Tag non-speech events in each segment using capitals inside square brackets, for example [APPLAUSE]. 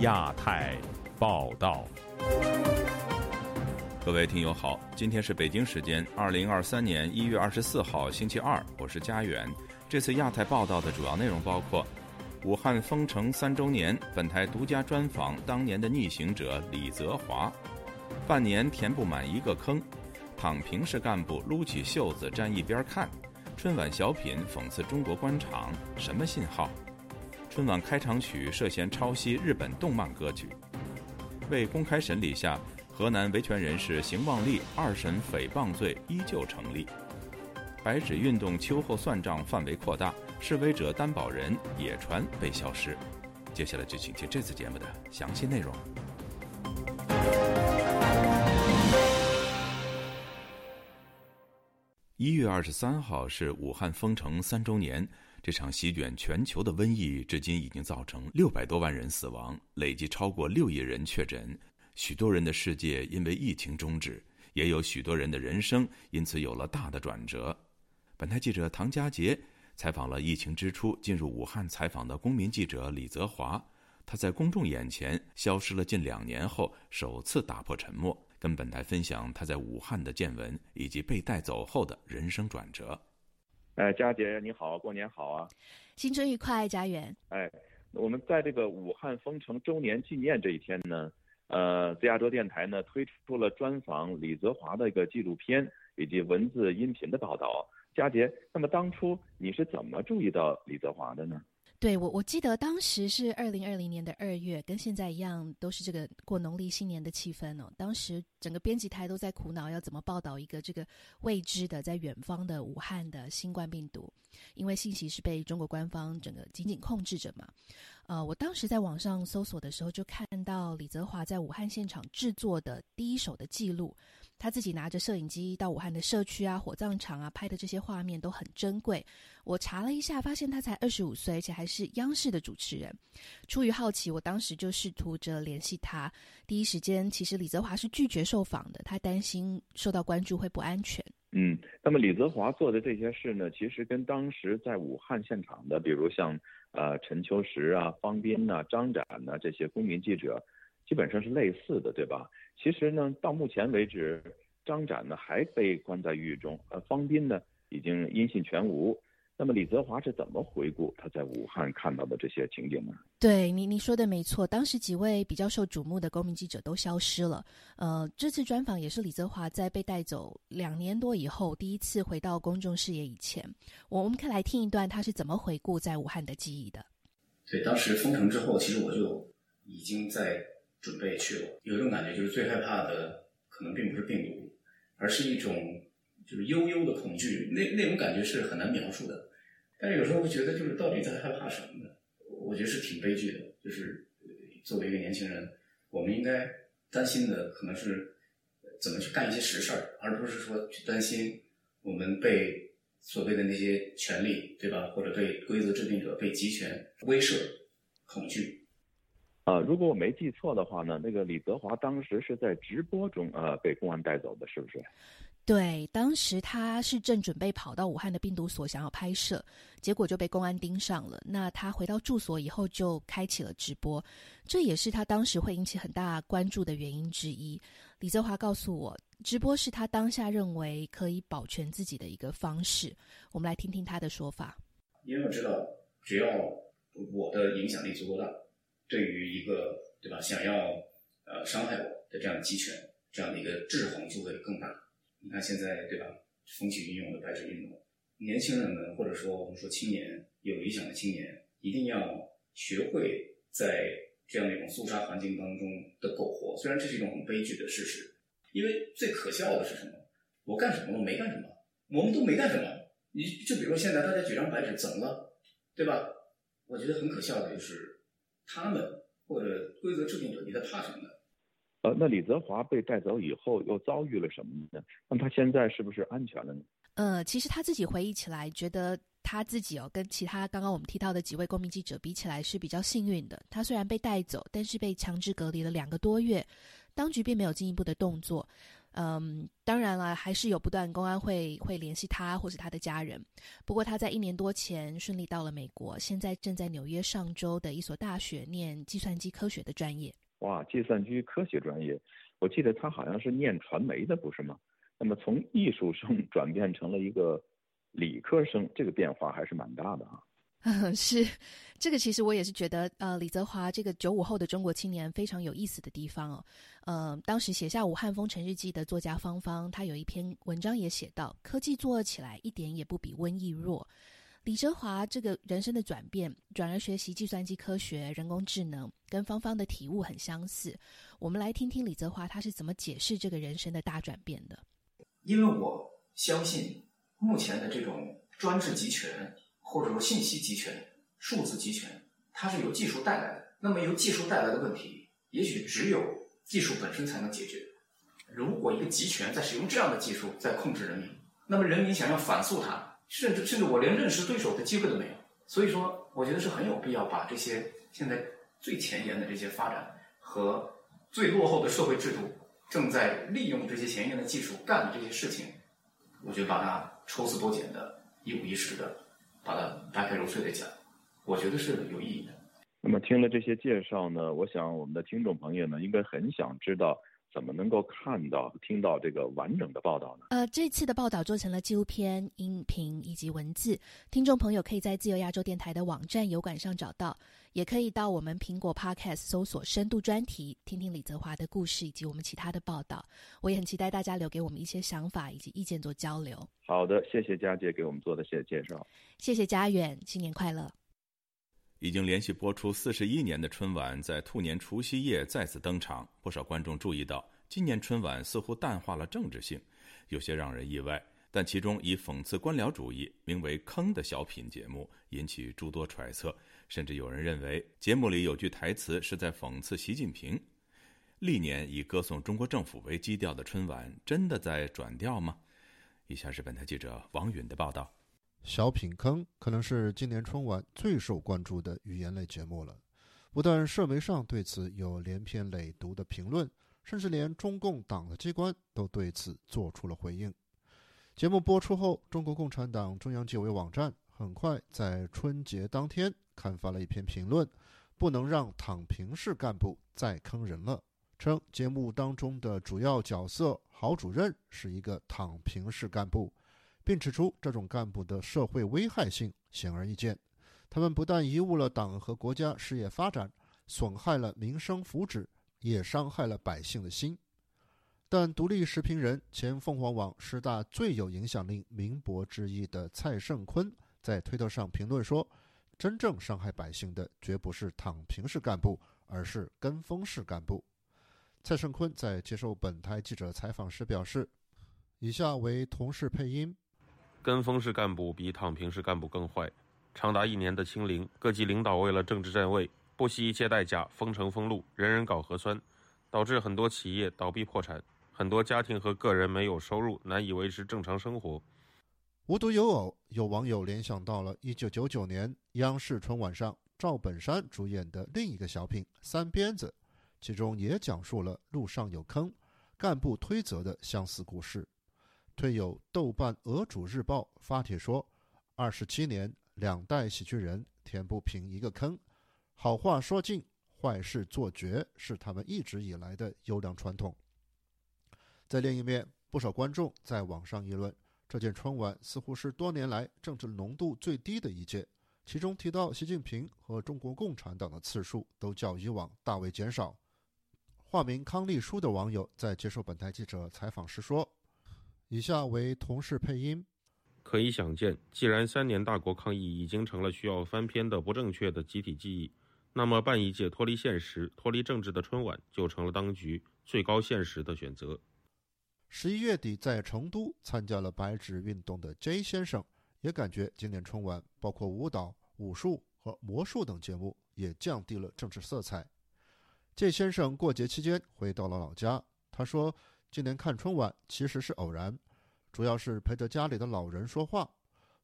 亚太报道，各位听友好，今天是北京时间二零二三年一月二十四号星期二，我是佳远。这次亚太报道的主要内容包括：武汉封城三周年，本台独家专访当年的逆行者李泽华；半年填不满一个坑，躺平式干部撸起袖子站一边看；春晚小品讽刺中国官场，什么信号？春晚开场曲涉嫌抄袭日本动漫歌曲，未公开审理下，河南维权人士邢旺利二审诽谤罪依旧成立。白纸运动秋后算账范围扩大，示威者担保人野传被消失。接下来就请听这次节目的详细内容。一月二十三号是武汉封城三周年。这场席卷全球的瘟疫，至今已经造成六百多万人死亡，累计超过六亿人确诊。许多人的世界因为疫情终止，也有许多人的人生因此有了大的转折。本台记者唐佳杰采访了疫情之初进入武汉采访的公民记者李泽华，他在公众眼前消失了近两年后，首次打破沉默，跟本台分享他在武汉的见闻以及被带走后的人生转折。哎，佳姐你好，过年好啊！新春愉快，佳媛。哎，我们在这个武汉封城周年纪念这一天呢，呃，自亚洲电台呢推出了专访李泽华的一个纪录片以及文字、音频的报道。佳杰，那么当初你是怎么注意到李泽华的呢？对我，我记得当时是二零二零年的二月，跟现在一样，都是这个过农历新年的气氛哦。当时整个编辑台都在苦恼要怎么报道一个这个未知的在远方的武汉的新冠病毒，因为信息是被中国官方整个紧紧控制着嘛。呃，我当时在网上搜索的时候，就看到李泽华在武汉现场制作的第一手的记录。他自己拿着摄影机到武汉的社区啊、火葬场啊拍的这些画面都很珍贵。我查了一下，发现他才二十五岁，而且还是央视的主持人。出于好奇，我当时就试图着联系他。第一时间，其实李泽华是拒绝受访的，他担心受到关注会不安全。嗯，那么李泽华做的这些事呢，其实跟当时在武汉现场的，比如像呃陈秋实啊、方斌呐、张展呐这些公民记者。基本上是类似的，对吧？其实呢，到目前为止，张展呢还被关在狱中，呃，方斌呢已经音信全无。那么李泽华是怎么回顾他在武汉看到的这些情景呢？对你你说的没错，当时几位比较受瞩目的公民记者都消失了。呃，这次专访也是李泽华在被带走两年多以后第一次回到公众视野以前。我我们可以来听一段他是怎么回顾在武汉的记忆的。对，当时封城之后，其实我就已经在。准备去了，有一种感觉，就是最害怕的可能并不是病毒，而是一种就是悠悠的恐惧。那那种感觉是很难描述的。但是有时候会觉得，就是到底在害怕什么呢？我觉得是挺悲剧的。就是作为一个年轻人，我们应该担心的可能是怎么去干一些实事儿，而不是说去担心我们被所谓的那些权利，对吧？或者被规则制定者、被集权威慑、恐惧。啊，如果我没记错的话呢，那个李泽华当时是在直播中呃被公安带走的，是不是？对，当时他是正准备跑到武汉的病毒所想要拍摄，结果就被公安盯上了。那他回到住所以后就开启了直播，这也是他当时会引起很大关注的原因之一。李泽华告诉我，直播是他当下认为可以保全自己的一个方式。我们来听听他的说法。因为我知道，只要我的影响力足够大。对于一个对吧，想要呃伤害我的这样的集权，这样的一个制衡就会更大。你看现在对吧，风起云涌的白纸运动，年轻人们或者说我们说青年有理想的青年，一定要学会在这样的一种肃杀环境当中的苟活。虽然这是一种很悲剧的事实，因为最可笑的是什么？我干什么？我没干什么，我们都没干什么。你就比如说现在大家举张白纸怎么了，对吧？我觉得很可笑的就是。他们或者规则制定者，你在怕什么呢？呃，那李泽华被带走以后又遭遇了什么呢？那他现在是不是安全了呢？呃，其实他自己回忆起来，觉得他自己哦，跟其他刚刚我们提到的几位公民记者比起来是比较幸运的。他虽然被带走，但是被强制隔离了两个多月，当局并没有进一步的动作。嗯，当然了，还是有不断公安会会联系他或是他的家人。不过他在一年多前顺利到了美国，现在正在纽约上州的一所大学念计算机科学的专业。哇，计算机科学专业，我记得他好像是念传媒的，不是吗？那么从艺术生 [LAUGHS] 转变成了一个理科生，这个变化还是蛮大的啊。嗯，[LAUGHS] 是，这个其实我也是觉得，呃，李泽华这个九五后的中国青年非常有意思的地方哦。呃，当时写下《武汉封城日记》的作家芳芳，他有一篇文章也写到，科技做起来一点也不比瘟疫弱。李泽华这个人生的转变，转而学习计算机科学、人工智能，跟芳芳的体悟很相似。我们来听听李泽华他是怎么解释这个人生的大转变的。因为我相信，目前的这种专制集权。或者说信息集权、数字集权，它是由技术带来的。那么由技术带来的问题，也许只有技术本身才能解决。如果一个集权在使用这样的技术在控制人民，那么人民想要反诉它，甚至甚至我连认识对手的机会都没有。所以说，我觉得是很有必要把这些现在最前沿的这些发展和最落后的社会制度正在利用这些前沿的技术干的这些事情，我觉得把它抽丝剥茧的、一五一十的。把它掰开揉碎的讲，我觉得是有意义的。那么听了这些介绍呢，我想我们的听众朋友呢，应该很想知道怎么能够看到、听到这个完整的报道呢？呃，这次的报道做成了纪录片、音频以及文字，听众朋友可以在自由亚洲电台的网站油管上找到。也可以到我们苹果 Podcast 搜索“深度专题”，听听李泽华的故事以及我们其他的报道。我也很期待大家留给我们一些想法以及意见做交流。好的，谢谢佳姐给我们做的些介绍。谢谢佳远，新年快乐！已经连续播出四十一年的春晚，在兔年除夕夜再次登场。不少观众注意到，今年春晚似乎淡化了政治性，有些让人意外。但其中以讽刺官僚主义、名为“坑”的小品节目，引起诸多揣测。甚至有人认为，节目里有句台词是在讽刺习近平。历年以歌颂中国政府为基调的春晚，真的在转调吗？以下是本台记者王允的报道。小品坑可能是今年春晚最受关注的语言类节目了。不但社媒上对此有连篇累牍的评论，甚至连中共党的机关都对此做出了回应。节目播出后，中国共产党中央纪委网站很快在春节当天。刊发了一篇评论，不能让躺平式干部再坑人了。称节目当中的主要角色郝主任是一个躺平式干部，并指出这种干部的社会危害性显而易见。他们不但贻误了党和国家事业发展，损害了民生福祉，也伤害了百姓的心。但独立时评人、前凤凰网十大最有影响力名博之一的蔡胜坤在推特上评论说。真正伤害百姓的，绝不是躺平式干部，而是跟风式干部。蔡胜坤在接受本台记者采访时表示：“以下为同事配音。跟风式干部比躺平式干部更坏。长达一年的清零，各级领导为了政治站位，不惜一切代价封城封路，人人搞核酸，导致很多企业倒闭破产，很多家庭和个人没有收入，难以维持正常生活。”无独有偶，有网友联想到了1999年央视春晚上赵本山主演的另一个小品《三鞭子》，其中也讲述了路上有坑、干部推责的相似故事。却有豆瓣俄主日报发帖说：“二十七年，两代喜剧人填不平一个坑，好话说尽，坏事做绝，是他们一直以来的优良传统。”在另一面，不少观众在网上议论。这届春晚似乎是多年来政治浓度最低的一届，其中提到习近平和中国共产党的次数都较以往大为减少。化名康丽书的网友在接受本台记者采访时说：“以下为同事配音。可以想见，既然三年大国抗疫已经成了需要翻篇的不正确的集体记忆，那么办一届脱离现实、脱离政治的春晚就成了当局最高现实的选择。”十一月底在成都参加了白纸运动的 J 先生，也感觉今年春晚包括舞蹈、武术和魔术等节目也降低了政治色彩。J 先生过节期间回到了老家，他说今年看春晚其实是偶然，主要是陪着家里的老人说话，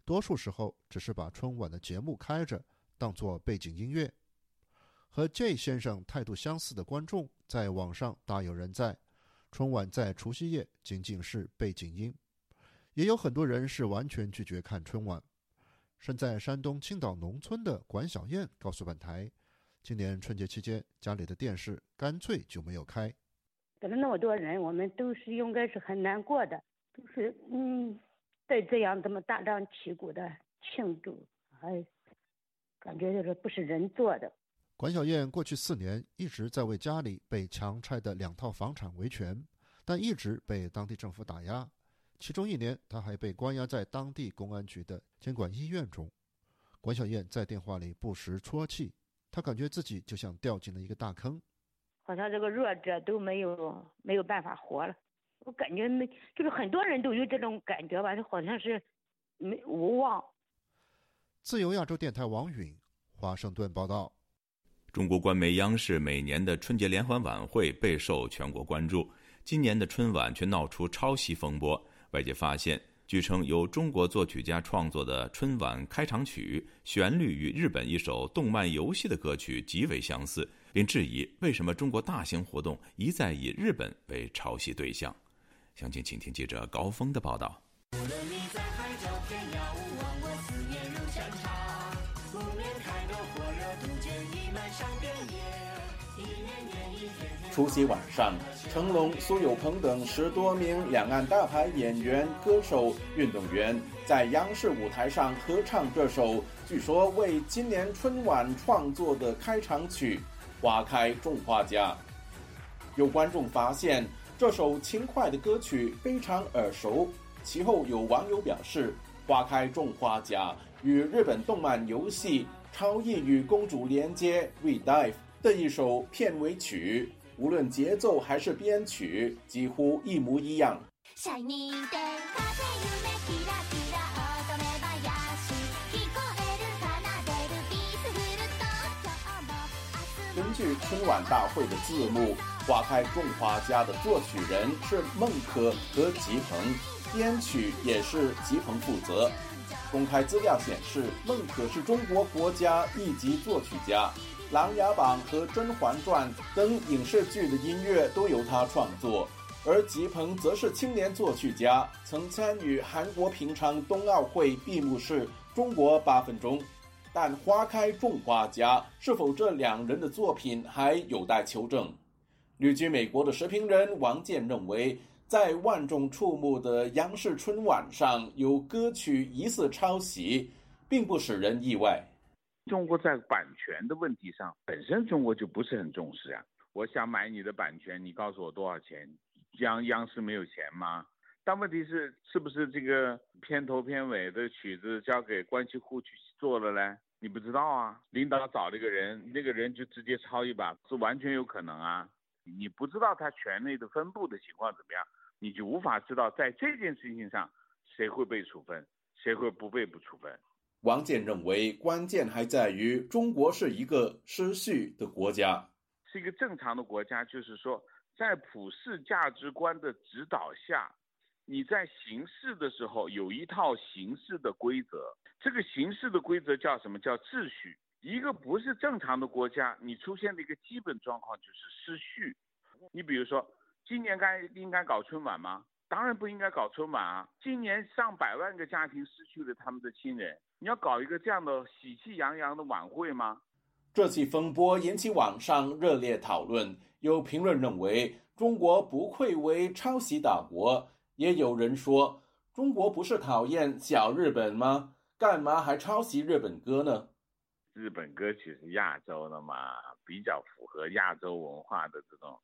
多数时候只是把春晚的节目开着当做背景音乐。和 J 先生态度相似的观众在网上大有人在。春晚在除夕夜仅仅是背景音。也有很多人是完全拒绝看春晚。身在山东青岛农村的管小燕告诉本台，今年春节期间家里的电视干脆就没有开。跟了那么多人，我们都是应该是很难过的，都是嗯，在这样这么大张旗鼓的庆祝，还感觉就是不是人做的。管小燕过去四年一直在为家里被强拆的两套房产维权，但一直被当地政府打压。其中一年，她还被关押在当地公安局的监管医院中。管小燕在电话里不时啜泣，她感觉自己就像掉进了一个大坑，好像这个弱者都没有没有办法活了。我感觉没，就是很多人都有这种感觉吧，就好像是没无望。自由亚洲电台王允华盛顿报道。中国官媒央视每年的春节联欢晚会备受全国关注，今年的春晚却闹出抄袭风波。外界发现，据称由中国作曲家创作的春晚开场曲旋律与日本一首动漫游戏的歌曲极为相似，并质疑为什么中国大型活动一再以日本为抄袭对象。详情，请听记者高峰的报道。上遍野除夕晚上，成龙、苏有朋等十多名两岸大牌演员、歌手、运动员在央视舞台上合唱这首据说为今年春晚创作的开场曲《花开种花家》。有观众发现这首轻快的歌曲非常耳熟，其后有网友表示，《花开种花家》与日本动漫游戏《超异与公主连接 Redive》这一首片尾曲。无论节奏还是编曲，几乎一模一样。根据春晚大会的字幕，《花开种花家》的作曲人是孟可和吉鹏，编曲也是吉鹏负责。公开资料显示，孟可是中国国家一级作曲家。《琅琊榜》和《甄嬛传》等影视剧的音乐都由他创作，而吉鹏则是青年作曲家，曾参与韩国平昌冬奥会闭幕式《中国八分钟》。但《花开种花家》是否这两人的作品还有待求证。旅居美国的时评人王健认为，在万众瞩目的央视春晚上有歌曲疑似抄袭，并不使人意外。中国在版权的问题上，本身中国就不是很重视啊。我想买你的版权，你告诉我多少钱？央央视没有钱吗？但问题是，是不是这个片头片尾的曲子交给关系户去做了呢？你不知道啊。领导找了一个人，那个人就直接抄一把，是完全有可能啊。你不知道他权力的分布的情况怎么样，你就无法知道在这件事情上谁会被处分，谁会不被不处分。王健认为，关键还在于中国是一个失序的国家，是一个正常的国家。就是说，在普世价值观的指导下，你在行事的时候有一套行事的规则。这个行事的规则叫什么？叫秩序。一个不是正常的国家，你出现的一个基本状况就是失序。你比如说，今年该应该搞春晚吗？当然不应该搞春晚啊！今年上百万个家庭失去了他们的亲人，你要搞一个这样的喜气洋洋的晚会吗？这起风波引起网上热烈讨论，有评论认为中国不愧为抄袭大国，也有人说中国不是讨厌小日本吗？干嘛还抄袭日本歌呢？日本歌曲是亚洲的嘛，比较符合亚洲文化的这种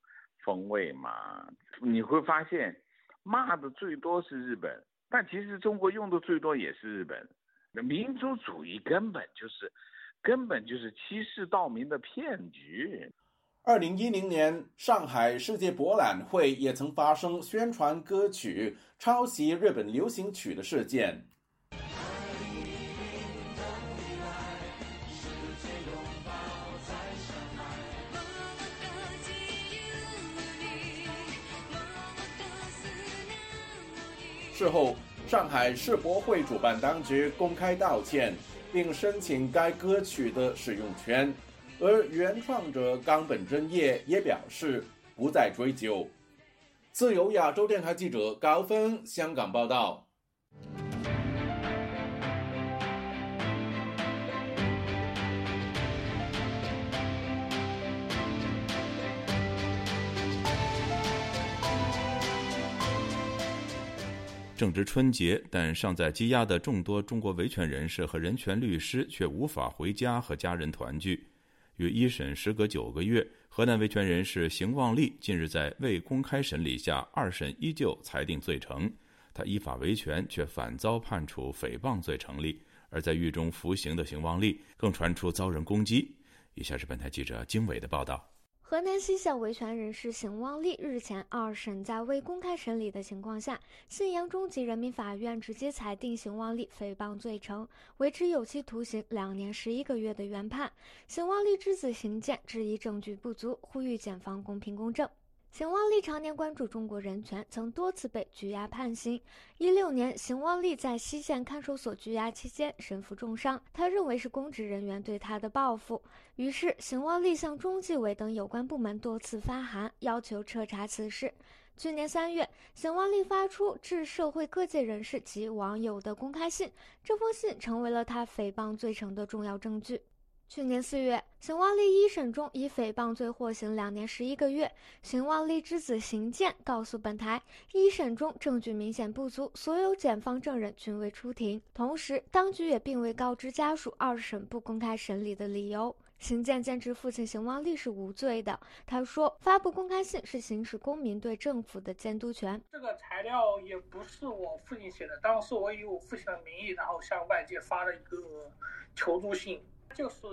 风味嘛，你会发现。骂的最多是日本，但其实中国用的最多也是日本。那民族主义根本就是，根本就是欺世盗名的骗局。二零一零年上海世界博览会也曾发生宣传歌曲抄袭日本流行曲的事件。事后，上海世博会主办当局公开道歉，并申请该歌曲的使用权，而原创者冈本真叶也表示不再追究。自由亚洲电台记者高峰香港报道。正值春节，但尚在羁押的众多中国维权人士和人权律师却无法回家和家人团聚。与一审时隔九个月，河南维权人士邢旺利近日在未公开审理下，二审依旧裁定罪成。他依法维权，却反遭判处诽谤罪成立。而在狱中服刑的邢旺利，更传出遭人攻击。以下是本台记者经纬的报道。河南西县维权人士邢旺利日前二审在未公开审理的情况下，信阳中级人民法院直接裁定邢旺利诽谤罪成，维持有期徒刑两年十一个月的原判。邢旺利之子邢健质疑证据不足，呼吁检方公平公正。邢旺利常年关注中国人权，曾多次被拘押判刑。一六年，邢旺利在西县看守所拘押期间身负重伤，他认为是公职人员对他的报复，于是邢旺利向中纪委等有关部门多次发函，要求彻查此事。去年三月，邢旺利发出致社会各界人士及网友的公开信，这封信成为了他诽谤罪成的重要证据。去年四月，邢万利一审中以诽谤罪获刑两年十一个月。邢万利之子邢健告诉本台，一审中证据明显不足，所有检方证人均未出庭。同时，当局也并未告知家属二审不公开审理的理由。邢健坚持父亲邢万利是无罪的。他说，发布公开信是行使公民对政府的监督权。这个材料也不是我父亲写的，当时我以我父亲的名义，然后向外界发了一个求助信。就是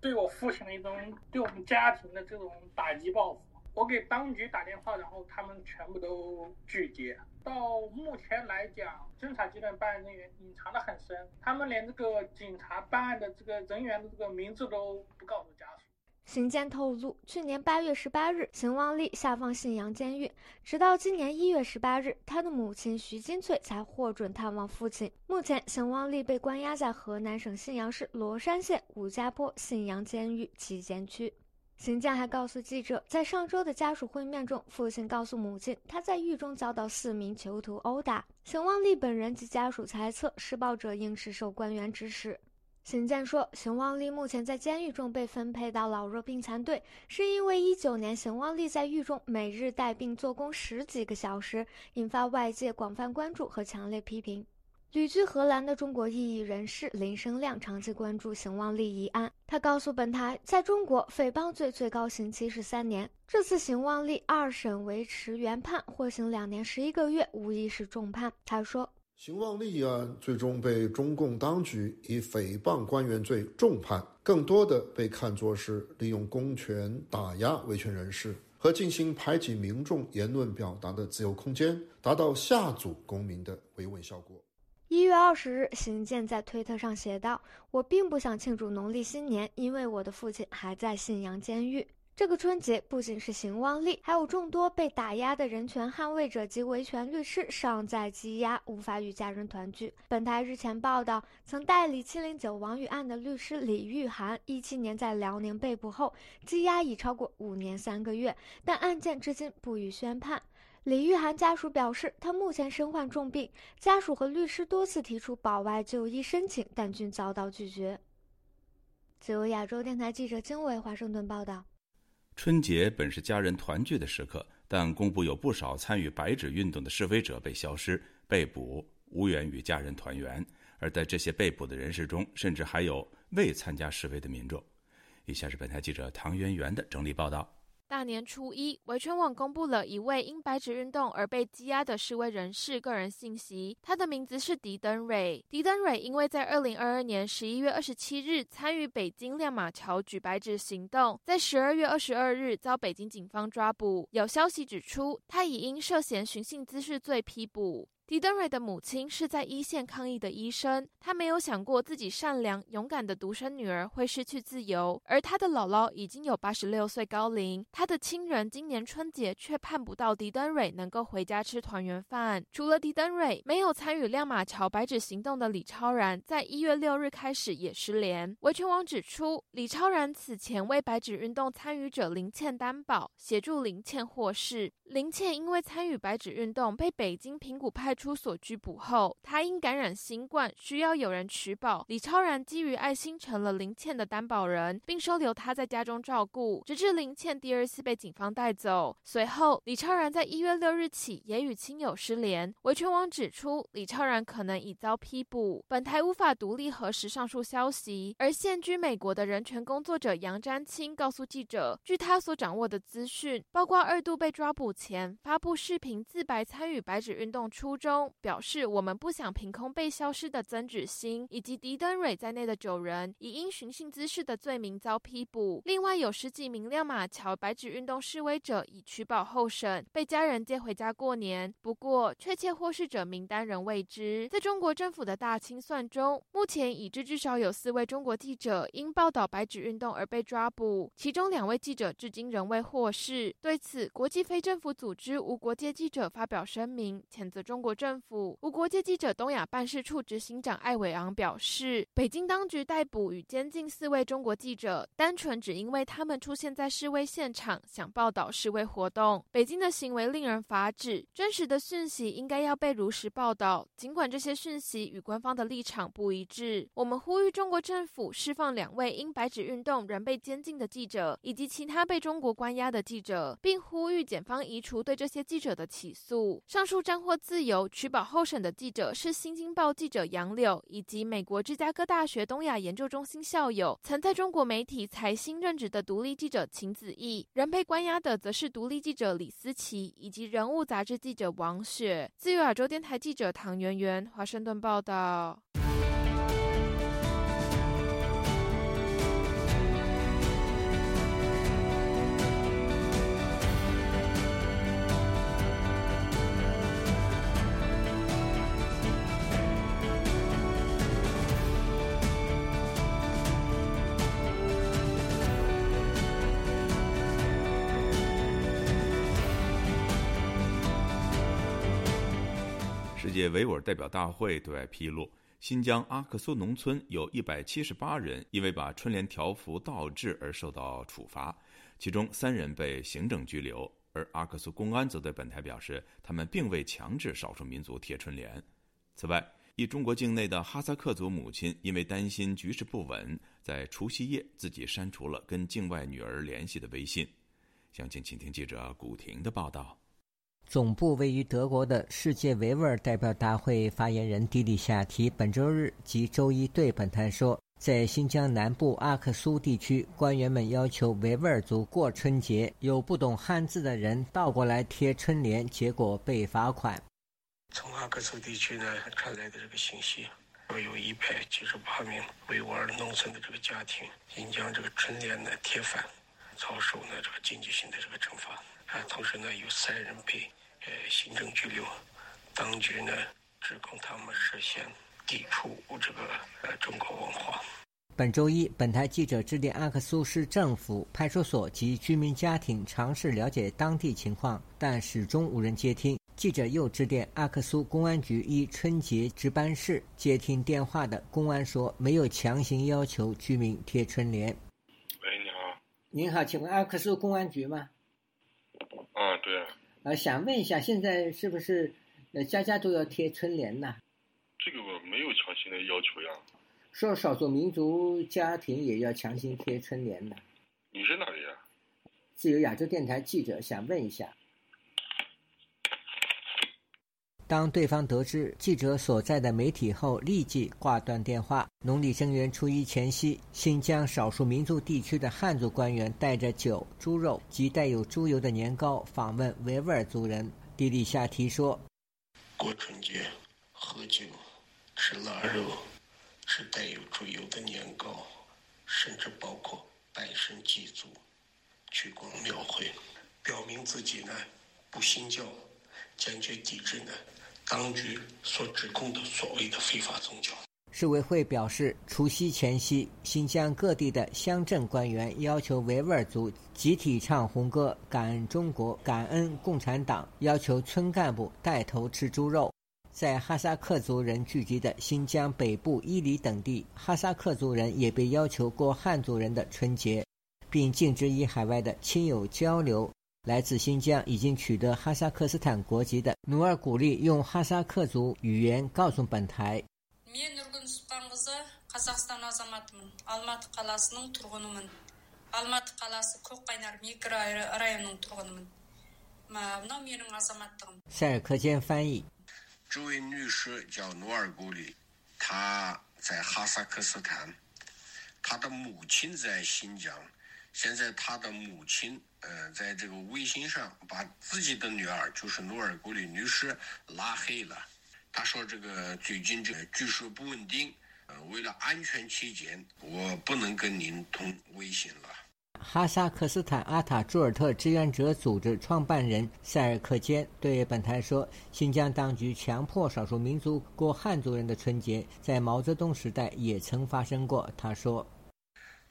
对我父亲的一种，对我们家庭的这种打击报复。我给当局打电话，然后他们全部都拒接。到目前来讲，侦查阶段办案人员隐藏的很深，他们连这个警察办案的这个人员的这个名字都不告诉家属。邢健透露，去年八月十八日，邢旺利下放信阳监狱，直到今年一月十八日，他的母亲徐金翠才获准探望父亲。目前，邢旺利被关押在河南省信阳市罗山县武家坡信阳监狱旗监区。邢健还告诉记者，在上周的家属会面中，父亲告诉母亲，他在狱中遭到四名囚徒殴打。邢旺利本人及家属猜测，施暴者应是受官员指使。邢健说，邢旺利目前在监狱中被分配到老弱病残队，是因为一九年邢旺利在狱中每日带病做工十几个小时，引发外界广泛关注和强烈批评。旅居荷兰的中国异议人士林生亮长期关注邢旺利一案，他告诉本台，在中国诽谤罪最高刑期是三年，这次邢旺利二审维持原判，获刑两年十一个月，无疑是重判。他说。邢旺利一案最终被中共当局以诽谤官员罪重判，更多的被看作是利用公权打压维权人士和进行排挤民众言论表达的自由空间，达到吓阻公民的维稳效果。一月二十日，邢健在推特上写道：“我并不想庆祝农历新年，因为我的父亲还在信阳监狱。”这个春节不仅是邢旺利，还有众多被打压的人权捍卫者及维权律师尚在羁押，无法与家人团聚。本台日前报道，曾代理“七零九”王宇案的律师李玉涵，一七年在辽宁被捕后，羁押已超过五年三个月，但案件至今不予宣判。李玉涵家属表示，他目前身患重病，家属和律师多次提出保外就医申请，但均遭到拒绝。自由亚洲电台记者经纬华盛顿报道。春节本是家人团聚的时刻，但公布有不少参与白纸运动的示威者被消失、被捕，无缘与家人团圆。而在这些被捕的人士中，甚至还有未参加示威的民众。以下是本台记者唐媛媛的整理报道。大年初一，维权网公布了一位因白纸运动而被羁押的示威人士个人信息。他的名字是狄登蕊。狄登蕊因为在二零二二年十一月二十七日参与北京亮马桥举白纸行动，在十二月二十二日遭北京警方抓捕。有消息指出，他已因涉嫌寻衅滋事罪批捕。狄登蕊的母亲是在一线抗疫的医生，她没有想过自己善良勇敢的独生女儿会失去自由，而她的姥姥已经有八十六岁高龄，她的亲人今年春节却盼不到狄登蕊能够回家吃团圆饭。除了狄登蕊，没有参与亮马桥白纸行动的李超然，在一月六日开始也失联。维权网指出，李超然此前为白纸运动参与者林倩担保，协助林倩获释。林倩因为参与白纸运动，被北京平谷派派出所拘捕后，他因感染新冠需要有人取保。李超然基于爱心成了林倩的担保人，并收留他在家中照顾，直至林倩第二次被警方带走。随后，李超然在一月六日起也与亲友失联。维权网指出，李超然可能已遭批捕。本台无法独立核实上述消息。而现居美国的人权工作者杨占清告诉记者，据他所掌握的资讯，包括二度被抓捕前发布视频自白参与白纸运动初中。表示我们不想凭空被消失的曾芷欣以及狄登蕊在内的九人，以因寻衅滋事的罪名遭批捕。另外有十几名亮马桥白纸运动示威者已取保候审，被家人接回家过年。不过，确切获释者名单仍未知。在中国政府的大清算中，目前已知至少有四位中国记者因报道白纸运动而被抓捕，其中两位记者至今仍未获释。对此，国际非政府组织无国界记者发表声明，谴责中国政府。无国界记者东亚办事处执行长艾伟昂表示，北京当局逮捕与监禁四位中国记者，单纯只因为他们出现在示威现场，想报道示威活动。北京的行为令人发指，真实的讯息应该要被如实报道，尽管这些讯息与官方的立场不一致。我们呼吁中国政府释放两位因白纸运动仍被监禁的记者，以及其他被中国关押的记者，并呼吁检方移除对这些记者的起诉。上述战获自由，取保。候审的记者是《新京报》记者杨柳，以及美国芝加哥大学东亚研究中心校友、曾在中国媒体财新任职的独立记者秦子毅。人被关押的则是独立记者李思琪以及人物杂志记者王雪。自由亚洲电台记者唐媛媛，华盛顿报道。维吾尔代表大会对外披露，新疆阿克苏农村有一百七十八人因为把春联条幅倒置而受到处罚，其中三人被行政拘留。而阿克苏公安则对本台表示，他们并未强制少数民族贴春联。此外，一中国境内的哈萨克族母亲因为担心局势不稳，在除夕夜自己删除了跟境外女儿联系的微信。详情，请听记者古婷的报道。总部位于德国的世界维吾尔代表大会发言人迪里夏提本周日及周一对本台说，在新疆南部阿克苏地区，官员们要求维吾尔族过春节，有不懂汉字的人倒过来贴春联，结果被罚款。从阿克苏地区呢传来的这个信息，说有一百七十八名维吾尔农村的这个家庭，因将这个春联呢贴反，遭受呢这个经济性的这个惩罚。啊，同时呢，有三人被呃行政拘留，当局呢指控他们涉嫌抵触这个呃中国文化。本周一，本台记者致电阿克苏市政府派出所及居民家庭，尝试了解当地情况，但始终无人接听。记者又致电阿克苏公安局一春节值班室，接听电话的公安说没有强行要求居民贴春联。喂，你好。您好，请问阿克苏公安局吗？啊，对啊。呃，想问一下，现在是不是呃家家都要贴春联呢？这个没有强行的要求呀。说少数民族家庭也要强行贴春联的。你是哪里呀？自由亚洲电台记者想问一下。当对方得知记者所在的媒体后，立即挂断电话。农历正月初一前夕，新疆少数民族地区的汉族官员带着酒、猪肉及带有猪油的年糕访问维吾尔族人。迪里夏提说：“过春节，喝酒，吃腊肉，吃带有猪油的年糕，甚至包括拜神祭祖、去逛庙会，表明自己呢不信教，坚决抵制呢。”当局所指控的所谓的非法宗教。市委会表示，除夕前夕，新疆各地的乡镇官员要求维吾尔族集体唱红歌，感恩中国，感恩共产党，要求村干部带头吃猪肉。在哈萨克族人聚集的新疆北部伊犁等地，哈萨克族人也被要求过汉族人的春节，并禁止与海外的亲友交流。来自新疆已经取得哈萨克斯坦国籍的努尔古力，用哈萨克族语言告诉本台。塞尔克坚翻译：这位女士叫努尔古力，她在哈萨克斯坦，她的母亲在新疆。现在他的母亲，呃，在这个微信上把自己的女儿，就是努尔古里女士拉黑了。她说这个最近这个局势不稳定。呃，为了安全起见，我不能跟您通微信了。哈萨克斯坦阿塔朱尔特志愿者组织创办人塞尔克坚对本台说：“新疆当局强迫少数民族过汉族人的春节，在毛泽东时代也曾发生过。”他说：“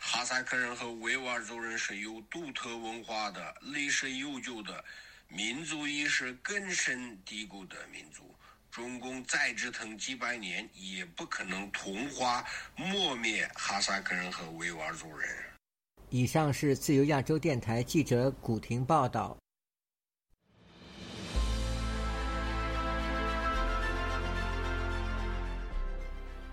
哈萨克人和维吾尔族人是有独特文化的、历史悠久的、民族意识根深蒂固的民族。”中共再折腾几百年，也不可能同化、抹灭哈萨克人和维吾尔族人。以上是自由亚洲电台记者古婷报道。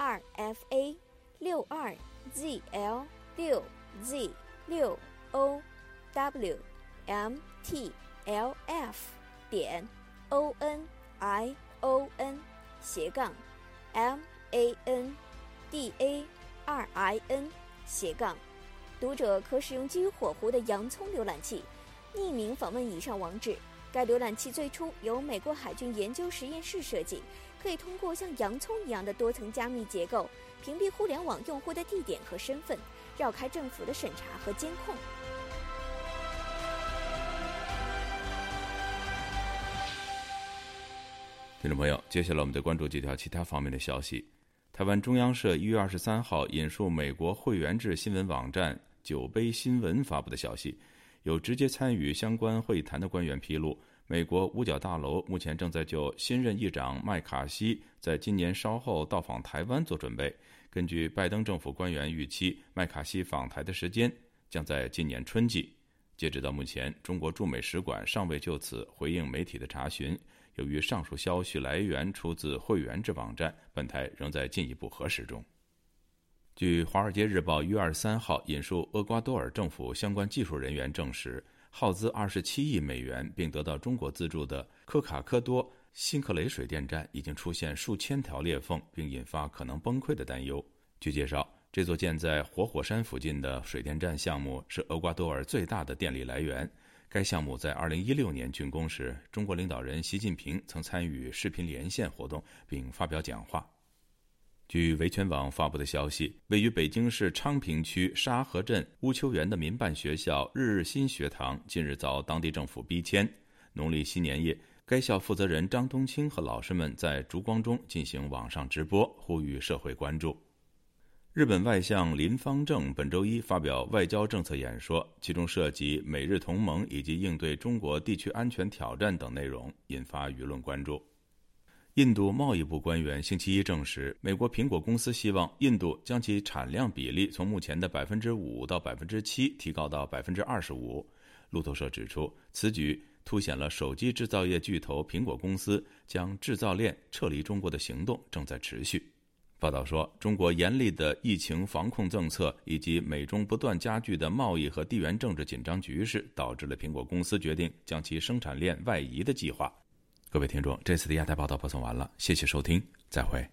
r f a 六二 z l 六 z 六 o w m t l f 点 o n i o n 斜杠 m a n d a r i n 斜杠，读者可使用基于火狐的洋葱浏览器，匿名访问以上网址。该浏览器最初由美国海军研究实验室设计，可以通过像洋葱一样的多层加密结构，屏蔽互联网用户的地点和身份，绕开政府的审查和监控。听众朋友，接下来我们再关注几条其他方面的消息。台湾中央社一月二十三号引述美国会员制新闻网站“酒杯新闻”发布的消息，有直接参与相关会谈的官员披露，美国五角大楼目前正在就新任议长麦卡锡在今年稍后到访台湾做准备。根据拜登政府官员预期，麦卡锡访台的时间将在今年春季。截止到目前，中国驻美使馆尚未就此回应媒体的查询。由于上述消息来源出自会员制网站，本台仍在进一步核实中。据《华尔街日报》一月23号引述厄瓜多尔政府相关技术人员证实，耗资27亿美元并得到中国资助的科卡科多辛克雷水电站已经出现数千条裂缝，并引发可能崩溃的担忧。据介绍，这座建在活火山附近的水电站项目是厄瓜多尔最大的电力来源。该项目在2016年竣工时，中国领导人习近平曾参与视频连线活动并发表讲话。据维权网发布的消息，位于北京市昌平区沙河镇乌丘园的民办学校日日新学堂近日遭当地政府逼迁。农历新年夜，该校负责人张冬青和老师们在烛光中进行网上直播，呼吁社会关注。日本外相林方正本周一发表外交政策演说，其中涉及美日同盟以及应对中国地区安全挑战等内容，引发舆论关注。印度贸易部官员星期一证实，美国苹果公司希望印度将其产量比例从目前的百分之五到百分之七提高到百分之二十五。路透社指出，此举凸显了手机制造业巨头苹果公司将制造链撤离中国的行动正在持续。报道说，中国严厉的疫情防控政策以及美中不断加剧的贸易和地缘政治紧张局势，导致了苹果公司决定将其生产链外移的计划。各位听众，这次的亚太报道播送完了，谢谢收听，再会。